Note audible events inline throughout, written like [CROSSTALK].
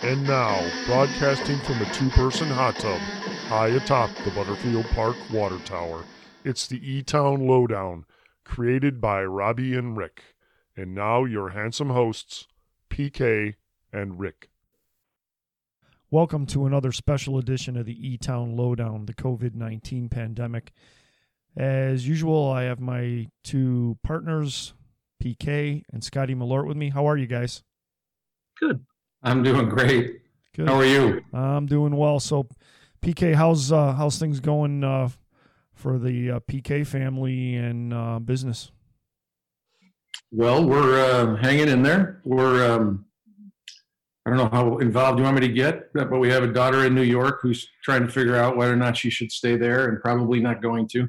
And now, broadcasting from a two person hot tub high atop the Butterfield Park water tower, it's the E Town Lowdown, created by Robbie and Rick. And now, your handsome hosts, PK and Rick. Welcome to another special edition of the E Town Lowdown, the COVID 19 pandemic. As usual, I have my two partners, PK and Scotty Malort, with me. How are you guys? Good. I'm doing great. Good. How are you? I'm doing well. So, PK, how's uh, how's things going uh, for the uh, PK family and uh, business? Well, we're uh, hanging in there. We're um, I don't know how involved you want me to get, but we have a daughter in New York who's trying to figure out whether or not she should stay there, and probably not going to.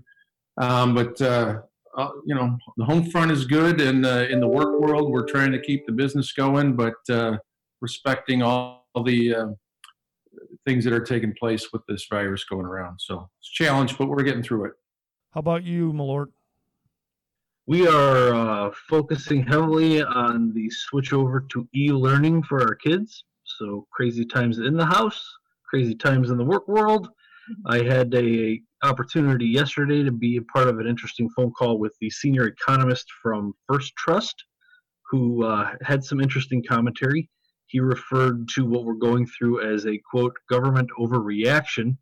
Um, but uh, uh, you know, the home front is good, and uh, in the work world, we're trying to keep the business going, but uh, respecting all the uh, things that are taking place with this virus going around. So it's a challenge, but we're getting through it. How about you, Malort? We are uh, focusing heavily on the switch over to e-learning for our kids. So crazy times in the house, crazy times in the work world. I had a opportunity yesterday to be a part of an interesting phone call with the senior economist from First Trust, who uh, had some interesting commentary. He referred to what we're going through as a quote government overreaction,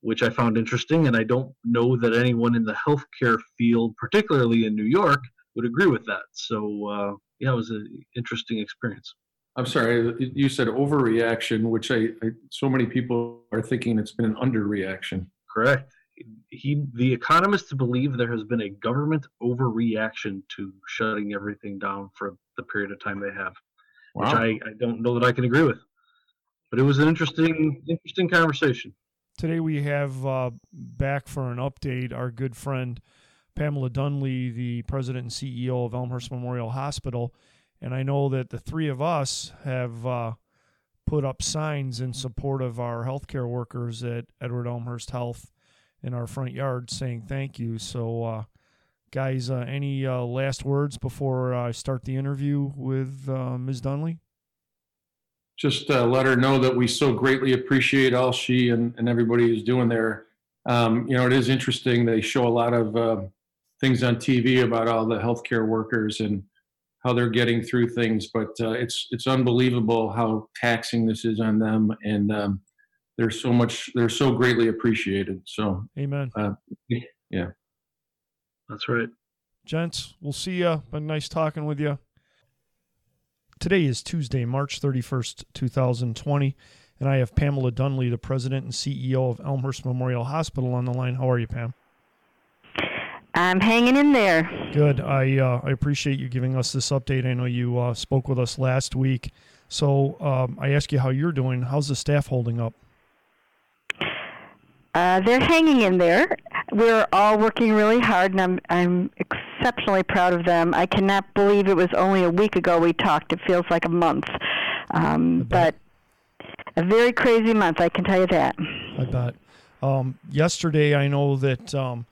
which I found interesting, and I don't know that anyone in the healthcare field, particularly in New York, would agree with that. So uh, yeah, it was an interesting experience. I'm sorry, you said overreaction, which I, I so many people are thinking it's been an underreaction. Correct. He, the economists believe there has been a government overreaction to shutting everything down for the period of time they have, which I, I don't know that I can agree with. But it was an interesting, interesting conversation. Today we have uh, back for an update our good friend Pamela Dunley, the president and CEO of Elmhurst Memorial Hospital. And I know that the three of us have uh, put up signs in support of our healthcare workers at Edward Elmhurst Health in our front yard saying thank you. So, uh, guys, uh, any uh, last words before I start the interview with uh, Ms. Dunley? Just uh, let her know that we so greatly appreciate all she and, and everybody is doing there. Um, you know, it is interesting. They show a lot of uh, things on TV about all the healthcare workers and how they're getting through things, but uh, it's it's unbelievable how taxing this is on them, and um, they're so much they're so greatly appreciated. So, amen. Uh, yeah, that's right, gents. We'll see you. Been nice talking with you. Today is Tuesday, March thirty first, two thousand twenty, and I have Pamela Dunley, the president and CEO of Elmhurst Memorial Hospital, on the line. How are you, Pam? I'm hanging in there. Good. I uh, I appreciate you giving us this update. I know you uh, spoke with us last week, so um, I ask you how you're doing. How's the staff holding up? Uh, they're hanging in there. We're all working really hard, and I'm I'm exceptionally proud of them. I cannot believe it was only a week ago we talked. It feels like a month, um, but a very crazy month. I can tell you that. I bet. Um, yesterday, I know that. Um,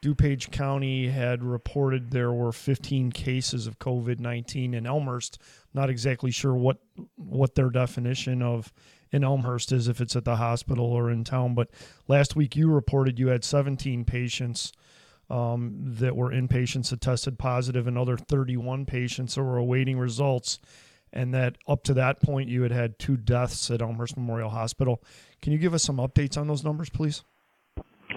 DuPage County had reported there were 15 cases of COVID 19 in Elmhurst. Not exactly sure what what their definition of in Elmhurst is, if it's at the hospital or in town. But last week you reported you had 17 patients um, that were inpatients that tested positive, and other 31 patients that were awaiting results. And that up to that point, you had had two deaths at Elmhurst Memorial Hospital. Can you give us some updates on those numbers, please?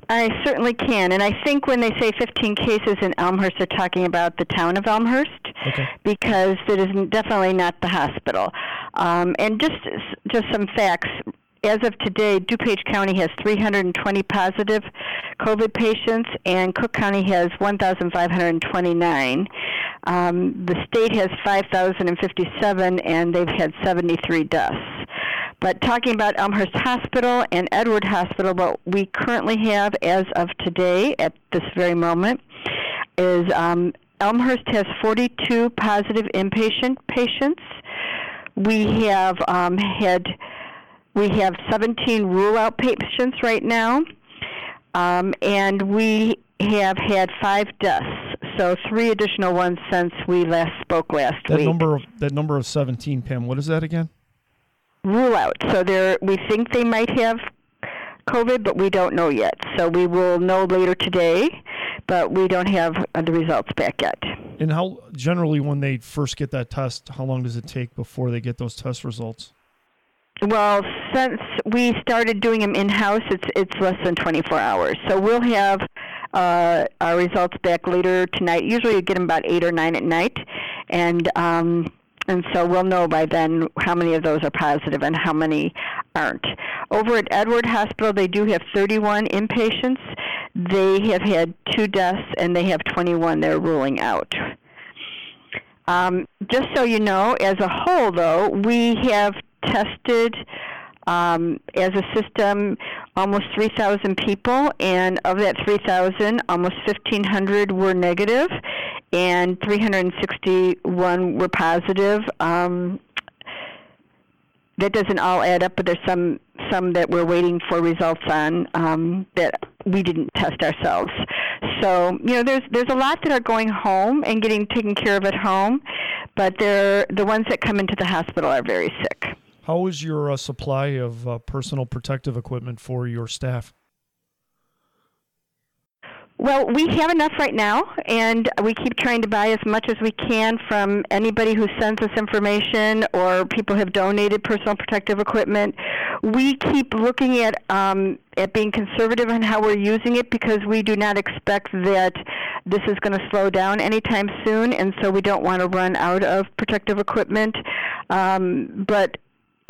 I certainly can. And I think when they say 15 cases in Elmhurst, they're talking about the town of Elmhurst okay. because it is definitely not the hospital. Um, and just just some facts. As of today, DuPage County has 320 positive COVID patients, and Cook County has 1,529. Um, the state has 5,057, and they've had 73 deaths. But talking about Elmhurst Hospital and Edward Hospital, what we currently have as of today, at this very moment, is um, Elmhurst has 42 positive inpatient patients. We have um, had we have 17 rule out patients right now, um, and we have had five deaths. So three additional ones since we last spoke last that week. Number of, that number of 17, Pam. What is that again? Rule out. So there, we think they might have COVID, but we don't know yet. So we will know later today, but we don't have uh, the results back yet. And how generally, when they first get that test, how long does it take before they get those test results? Well, since we started doing them in house, it's it's less than 24 hours. So we'll have uh, our results back later tonight. Usually, we get them about eight or nine at night, and um, and so we'll know by then how many of those are positive and how many aren't. Over at Edward Hospital, they do have 31 inpatients. They have had two deaths, and they have 21 they're ruling out. Um, just so you know, as a whole, though, we have tested um, as a system almost 3,000 people, and of that 3,000, almost 1,500 were negative, and 361 were positive. Um, that doesn't all add up, but there's some some that we're waiting for results on um, that we didn't test ourselves. So you know, there's there's a lot that are going home and getting taken care of at home, but they're the ones that come into the hospital are very sick. How is your uh, supply of uh, personal protective equipment for your staff? Well, we have enough right now, and we keep trying to buy as much as we can from anybody who sends us information or people have donated personal protective equipment. We keep looking at um, at being conservative in how we're using it because we do not expect that this is going to slow down anytime soon, and so we don't want to run out of protective equipment. Um, but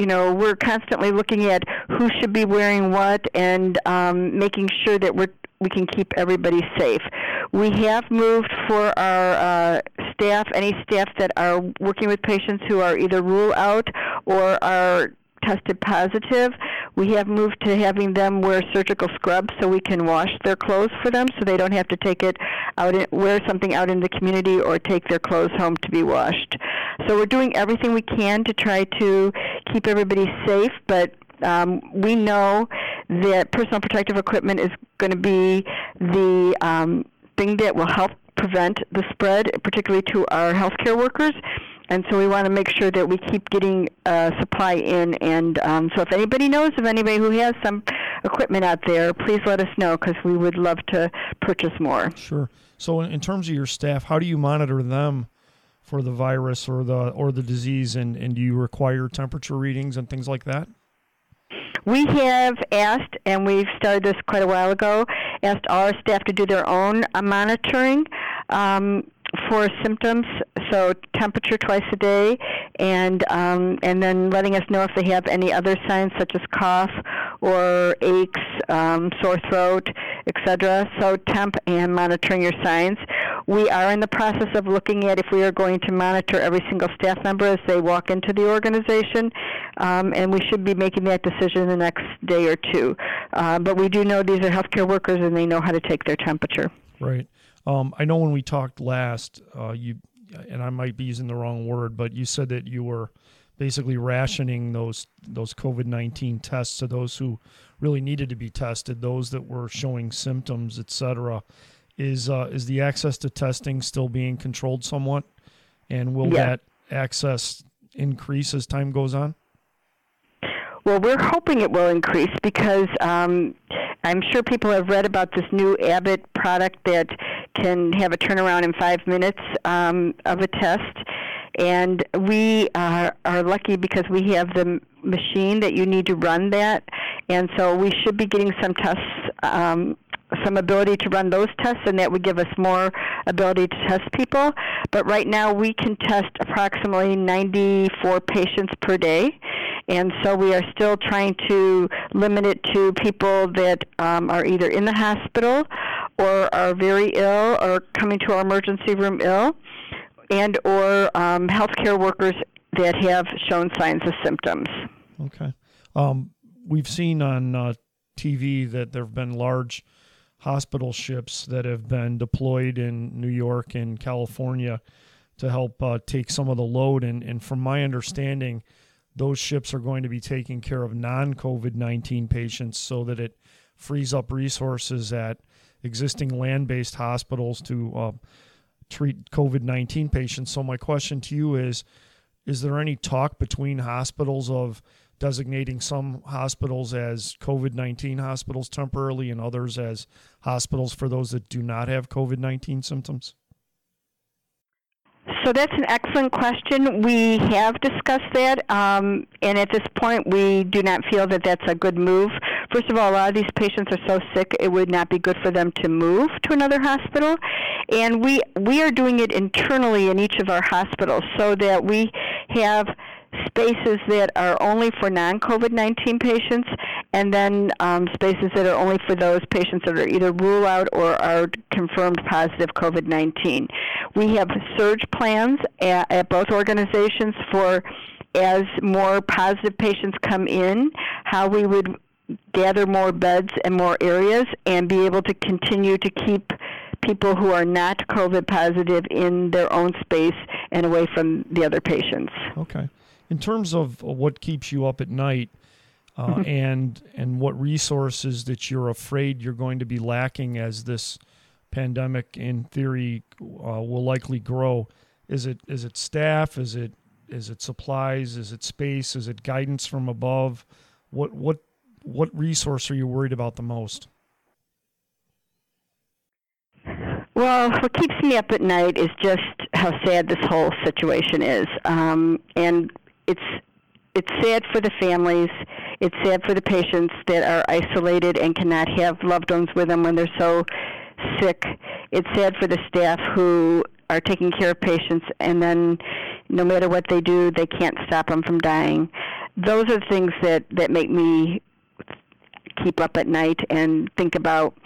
you know, we're constantly looking at who should be wearing what and um, making sure that we're we can keep everybody safe. We have moved for our uh, staff, any staff that are working with patients who are either rule out or are tested positive. We have moved to having them wear surgical scrubs so we can wash their clothes for them so they don't have to take it out in, wear something out in the community or take their clothes home to be washed. So we're doing everything we can to try to keep everybody safe, but um, we know that personal protective equipment is going to be the um, thing that will help prevent the spread, particularly to our healthcare workers. And so we want to make sure that we keep getting uh, supply in. And um, so if anybody knows of anybody who has some equipment out there, please let us know because we would love to purchase more. Sure. So in terms of your staff, how do you monitor them for the virus or the or the disease, and, and do you require temperature readings and things like that? We have asked, and we've started this quite a while ago, asked our staff to do their own uh, monitoring. Um, for symptoms, so temperature twice a day, and um, and then letting us know if they have any other signs such as cough or aches, um, sore throat, etc. So temp and monitoring your signs. We are in the process of looking at if we are going to monitor every single staff member as they walk into the organization, um, and we should be making that decision the next day or two. Uh, but we do know these are healthcare workers and they know how to take their temperature. Right. Um, I know when we talked last, uh, you and I might be using the wrong word, but you said that you were basically rationing those those COVID nineteen tests to those who really needed to be tested, those that were showing symptoms, etc. Is uh, is the access to testing still being controlled somewhat, and will Yeah. that access increase as time goes on? Well, we're hoping it will increase because um, I'm sure people have read about this new Abbott product that can have a turnaround in five minutes um, of a test. And we are, are lucky because we have the machine that you need to run that. And so we should be getting some tests, um, some ability to run those tests, and that would give us more ability to test people. But right now we can test approximately 94 patients per day and so we are still trying to limit it to people that um, are either in the hospital or are very ill or coming to our emergency room ill and or um, healthcare workers that have shown signs of symptoms Okay. Um, we've seen on uh, TV that there have been large hospital ships that have been deployed in New York and California to help uh, take some of the load. And, and from my understanding, those ships are going to be taking care of non COVID 19 patients so that it frees up resources at existing land based hospitals to uh, treat COVID 19 patients. So, my question to you is Is there any talk between hospitals of designating some hospitals as COVID 19 hospitals temporarily and others as hospitals for those that do not have COVID 19 symptoms? So that's an excellent question. We have discussed that, um, and at this point, we do not feel that that's a good move. First of all, a lot of these patients are so sick, it would not be good for them to move to another hospital. And we we are doing it internally in each of our hospitals so that we have spaces that are only for non-COVID 19 patients, and then um, spaces that are only for those patients that are either rule out or are confirmed positive COVID 19. We have surge plans at, at both organizations for as more positive patients come in, how we would gather more beds and more areas and be able to continue to keep people who are not COVID positive in their own space and away from the other patients. Okay. In terms of what keeps you up at night uh, mm-hmm. and and what resources that you're afraid you're going to be lacking as this pandemic in theory uh, will likely grow is it is it staff? Is it is it supplies? Is it space? Is it guidance from above? What what what resource are you worried about the most well, what keeps me up at night is just how sad this whole situation is. Um, and it's it's sad for the families. It's sad for the patients that are isolated and cannot have loved ones with them when they're so sick. It's sad for the staff who are taking care of patients and then no matter what they do, they can't stop them from dying. Those are the things that that make me keep up at night and think about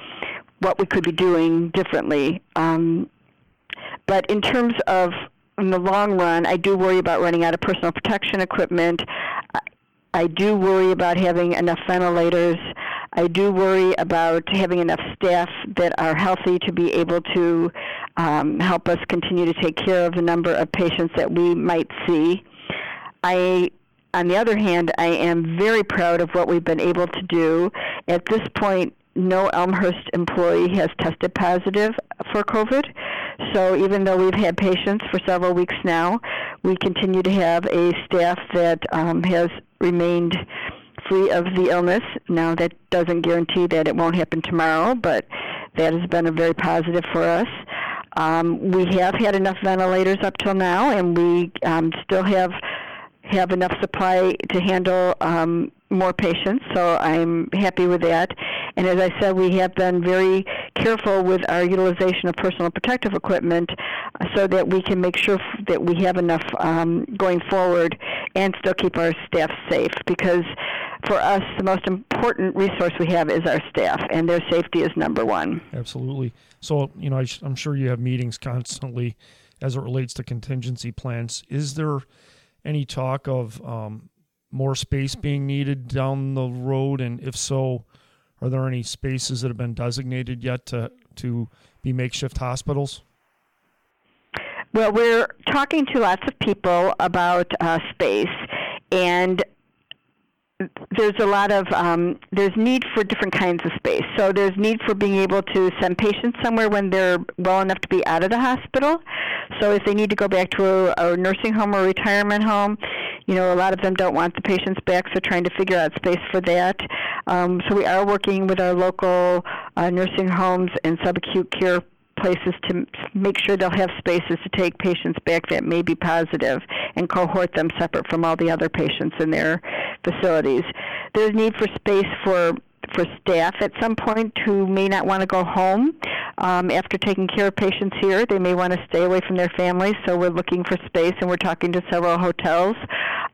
what we could be doing differently. Um, but in terms of in the long run, I do worry about running out of personal protection equipment. I do worry about having enough ventilators. I do worry about having enough staff that are healthy to be able to um, help us continue to take care of the number of patients that we might see. I on the other hand, I am very proud of what we've been able to do. At this point, no Elmhurst employee has tested positive for COVID. So even though we've had patients for several weeks now, we continue to have a staff that um, has remained free of the illness. Now that doesn't guarantee that it won't happen tomorrow, but that has been a very positive for us. Um, we have had enough ventilators up till now, and we um, still have have enough supply to handle um, more patients. So I'm happy with that. And as I said, we have been very careful with our utilization of personal protective equipment so that we can make sure that we have enough um, going forward and still keep our staff safe because for us, the most important resource we have is our staff, and their safety is number one. Absolutely. So, you know, I am sure you have meetings constantly as it relates to contingency plans. Is there any talk of um, more space being needed down the road? And if so, are there any spaces that have been designated yet to, to be makeshift hospitals? Well, we're talking to lots of people about uh, space, and there's a lot of um, there's need for different kinds of space. So there's need for being able to send patients somewhere when they're well enough to be out of the hospital. So if they need to go back to a, a nursing home or retirement home, you know, a lot of them don't want the patients back, so trying to figure out space for that. Um, so we are working with our local uh, nursing homes and subacute care places to make sure they'll have spaces to take patients back that may be positive and cohort them separate from all the other patients in their facilities. There's need for space for for staff at some point who may not want to go home um, after taking care of patients here. They may want to stay away from their families, so we're looking for space and we're talking to several hotels.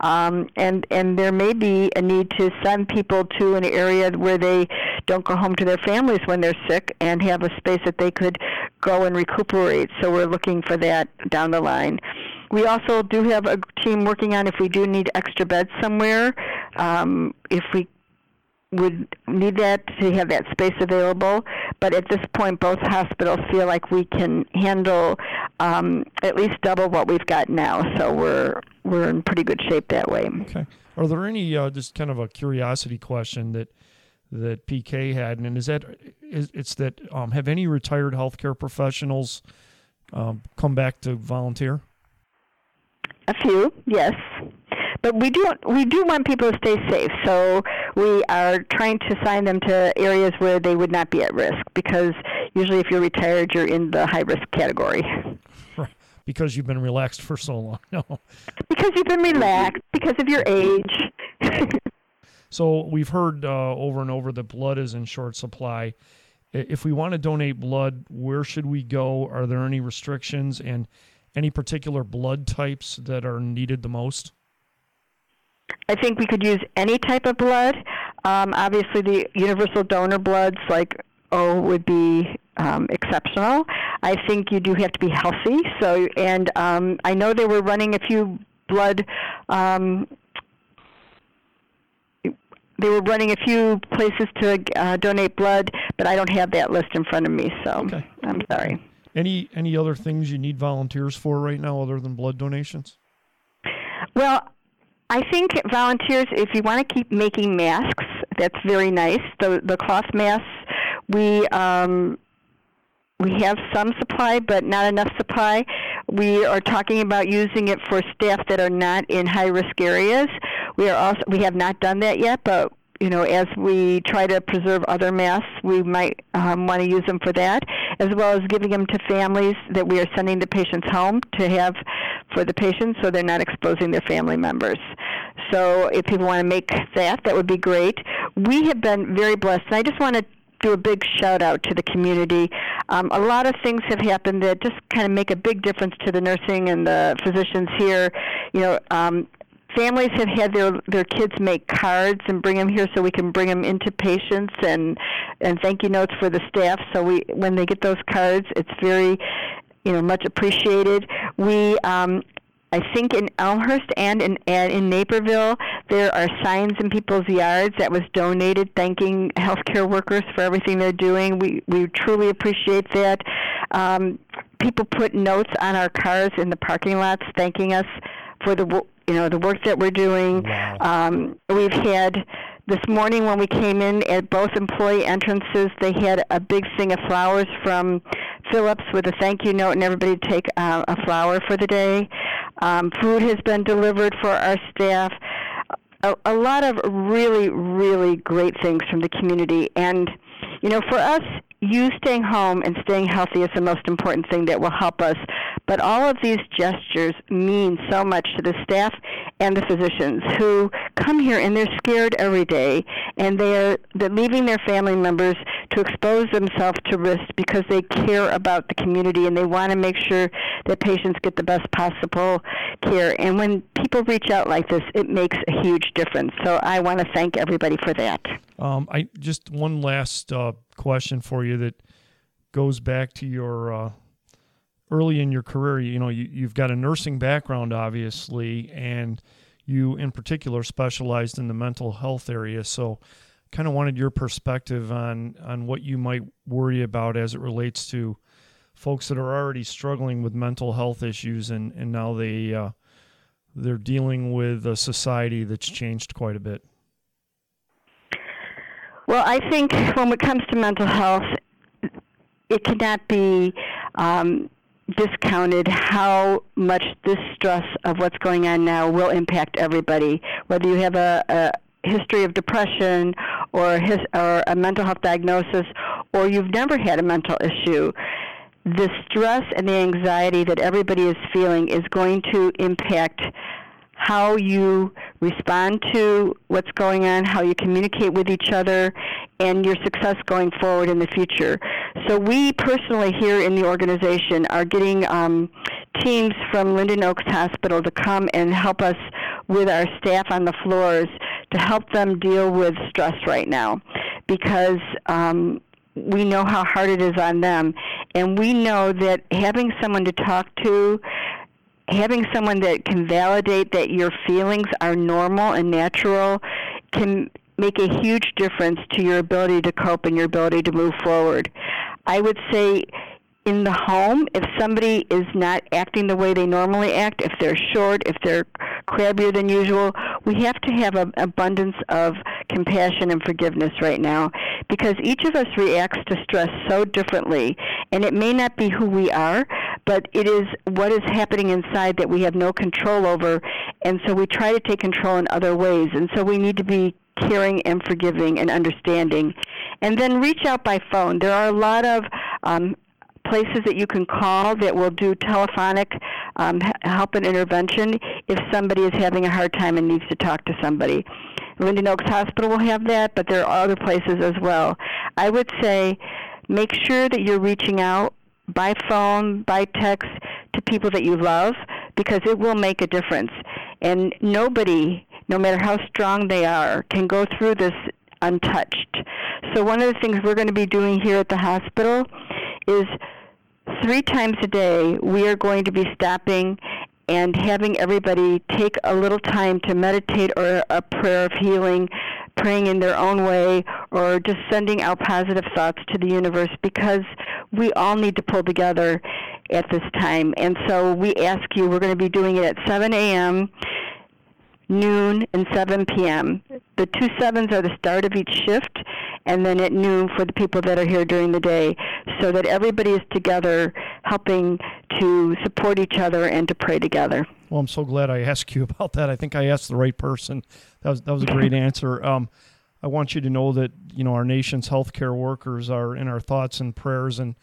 Um, and and there may be a need to send people to an area where they don't go home to their families when they're sick and have a space that they could go and recuperate. So we're looking for that down the line. We also do have a team working on if we do need extra beds somewhere, um, if we would need that to have that space available. But at this point, both hospitals feel like we can handle um, at least double what we've got now. So we're we're in pretty good shape that way. Okay. Are there any uh, just kind of a curiosity question that that PK had, and is that is, it's that um, have any retired healthcare professionals um, come back to volunteer? A few, yes. But we do we do want people to stay safe. So we are trying to assign them to areas where they would not be at risk because usually if you're retired, you're in the high risk category. Because you've been relaxed for so long. [LAUGHS] No. Because you've been relaxed because of your age. [LAUGHS] so we've heard uh, over and over that blood is in short supply. If we want to donate blood, where should we go? Are there any restrictions and any particular blood types that are needed the most? I think we could use any type of blood. Um, obviously, the universal donor bloods like O would be um, exceptional. I think you do have to be healthy. So, and um, I know they were running a few blood. Um, they were running a few places to uh, donate blood, but I don't have that list in front of me, so okay. I'm sorry. Any any other things you need volunteers for right now other than blood donations? Well, I think volunteers, if you want to keep making masks, that's very nice. The the cloth masks, we um, we have some supply, but not enough supply. We are talking about using it for staff that are not in high risk areas. We are also we have not done that yet, but you know, as we try to preserve other masks, we might um, want to use them for that, as well as giving them to families that we are sending the patients home to have for the patients so they're not exposing their family members. So if people want to make that, that would be great. We have been very blessed, and I just want to do a big shout out to the community. Um, a lot of things have happened that just kind of make a big difference to the nursing and the physicians here. You know, um, families have had their their kids make cards and bring them here so we can bring them into patients and and thank you notes for the staff so we when they get those cards it's very you know much appreciated we um I think in Elmhurst and in and in Naperville there are signs in people's yards that was donated thanking [LAUGHS] healthcare workers for everything they're doing. We we truly appreciate that. Um, people put notes on our cars in the parking lots thanking us for the you know the work that we're doing. Wow. Um, we've had this morning when we came in at both employee entrances, they had a big thing of flowers from Phillips with a thank you note, and everybody take uh, a flower for the day. Um, food has been delivered for our staff. A, a lot of really, really great things from the community, and you know, for us, you staying home and staying healthy is the most important thing that will help us. But all of these gestures mean so much to the staff and the physicians who come here and they're scared every day and they're, they're leaving their family members to expose themselves to risk because they care about the community and they want to make sure that patients get the best possible care. And when people reach out like this, it makes a huge difference. So I want to thank everybody for that. Um, I just one last uh, question for you that goes back to your uh, early in your career. You know, you, you've got a nursing background, obviously, and you in particular specialized in the mental health area. So, kind of wanted your perspective on on what you might worry about as it relates to folks that are already struggling with mental health issues, and and now they uh, they're dealing with a society that's changed quite a bit. Well, I think when it comes to mental health, it cannot be um, discounted how much this stress of what's going on now will impact everybody. Whether you have a, a history of depression or, his, or a mental health diagnosis, or you've never had a mental issue, the stress and the anxiety that everybody is feeling is going to impact how you respond to what's going on, how you communicate with each other, and your success going forward in the future. So we personally here in the organization are getting um, teams from Linden Oaks Hospital to come and help us with our staff on the floors to help them deal with stress right now because um, we know how hard it is on them. And we know that having someone to talk to having someone that can validate that your feelings are normal and natural can make a huge difference to your ability to cope and your ability to move forward. I would say in the home, if somebody is not acting the way they normally act, if they're short, if they're crabbier than usual, we have to have an abundance of compassion and forgiveness right now because each of us reacts to stress so differently. And it may not be who we are, but it is what is happening inside that we have no control over, and so we try to take control in other ways, and so we need to be caring and forgiving and understanding. And then reach out by phone. There are a lot of um, places that you can call that will do telephonic um, help and intervention if somebody is having a hard time and needs to talk to somebody. Linden Oaks Hospital will have that, but there are other places as well. I would say make sure that you're reaching out by phone, by text to people that you love because it will make a difference. And nobody, no matter how strong they are, can go through this untouched. So one of the things we're going to be doing here at the hospital is three times a day we are going to be stopping and having everybody take a little time to meditate or a prayer of healing, praying in their own way, or just sending out positive thoughts to the universe because we all need to pull together at this time. And so we ask you, we're going to be doing it at 7 a.m noon, and 7 p.m. The two sevens are the start of each shift, and then at noon for the people that are here during the day, so that everybody is together helping to support each other and to pray together. Well, I'm so glad I asked you [LAUGHS] about that. I think I asked the right person. That was that was a great answer. Um, I want you to know that you know our nation's healthcare workers are in our thoughts and prayers and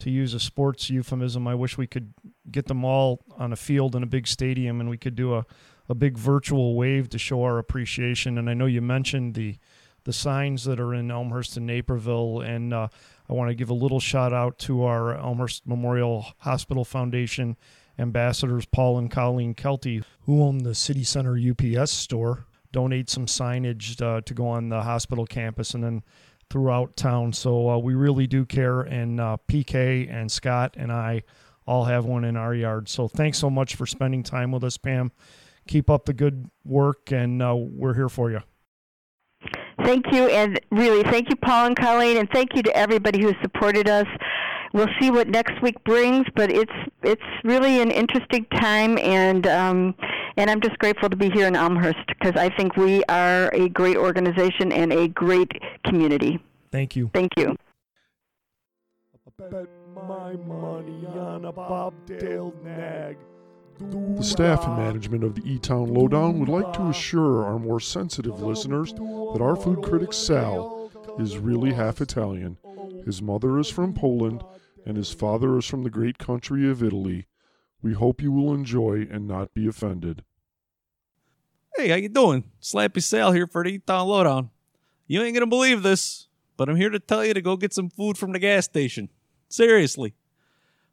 to use a sports euphemism, I wish we could get them all on a field in a big stadium and we could do a, a big virtual wave to show our appreciation. And I know you mentioned the the signs that are in Elmhurst and Naperville, and uh, I want to give a little shout out to our Elmhurst Memorial Hospital Foundation ambassadors Paul and Colleen Kelty, who own the City Center UPS store. Donate some signage uh, to go on the hospital campus, and then throughout town. So uh, we really do care, and uh, PK and Scott and I all have one in our yard. So thanks so much for spending time with us, Pam. Keep up the good work, and uh, we're here for you. Thank you, and really thank you, Paul and Colleen, and thank you to everybody who supported us. We'll see what next week brings, but it's it's really an interesting time, and um, and I'm just grateful to be here in Elmhurst because I think we are a great organization and a great community. Thank you. Thank you. The staff and management of the E Town Lowdown would like to assure our more sensitive listeners that our food critic Sal is really half Italian. His mother is from Poland and his father is from the great country of Italy. We hope you will enjoy and not be offended. Hey, how you doing? Slappy Sal here for the E-Town Lowdown. You ain't gonna believe this, but I'm here to tell you to go get some food from the gas station. Seriously.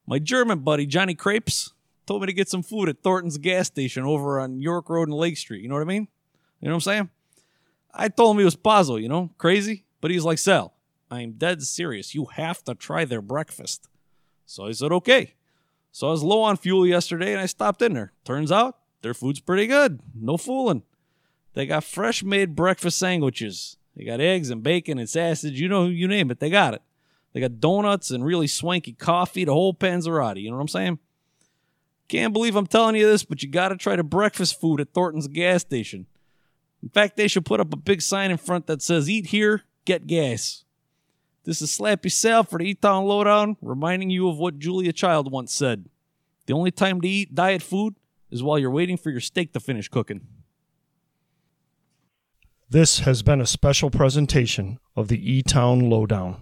My German buddy, Johnny Crepes, told me to get some food at Thornton's gas station over on York Road and Lake Street. You know what I mean? You know what I'm saying? I told him he was Pazzo, you know, crazy, but he's like, Sal, I'm dead serious. You have to try their breakfast. So I said, okay. So I was low on fuel yesterday and I stopped in there. Turns out their food's pretty good. No fooling. They got fresh made breakfast sandwiches. They got eggs and bacon and sausage. You know, you name it, they got it. They got donuts and really swanky coffee, the whole panzerotti. You know what I'm saying? Can't believe I'm telling you this, but you got to try the breakfast food at Thornton's gas station. In fact, they should put up a big sign in front that says, Eat here, get gas. This is Slappy Sal for the E-Town Lowdown, reminding you of what Julia Child once said. The only time to eat diet food is while you're waiting for your steak to finish cooking. This has been a special presentation of the E-Town Lowdown.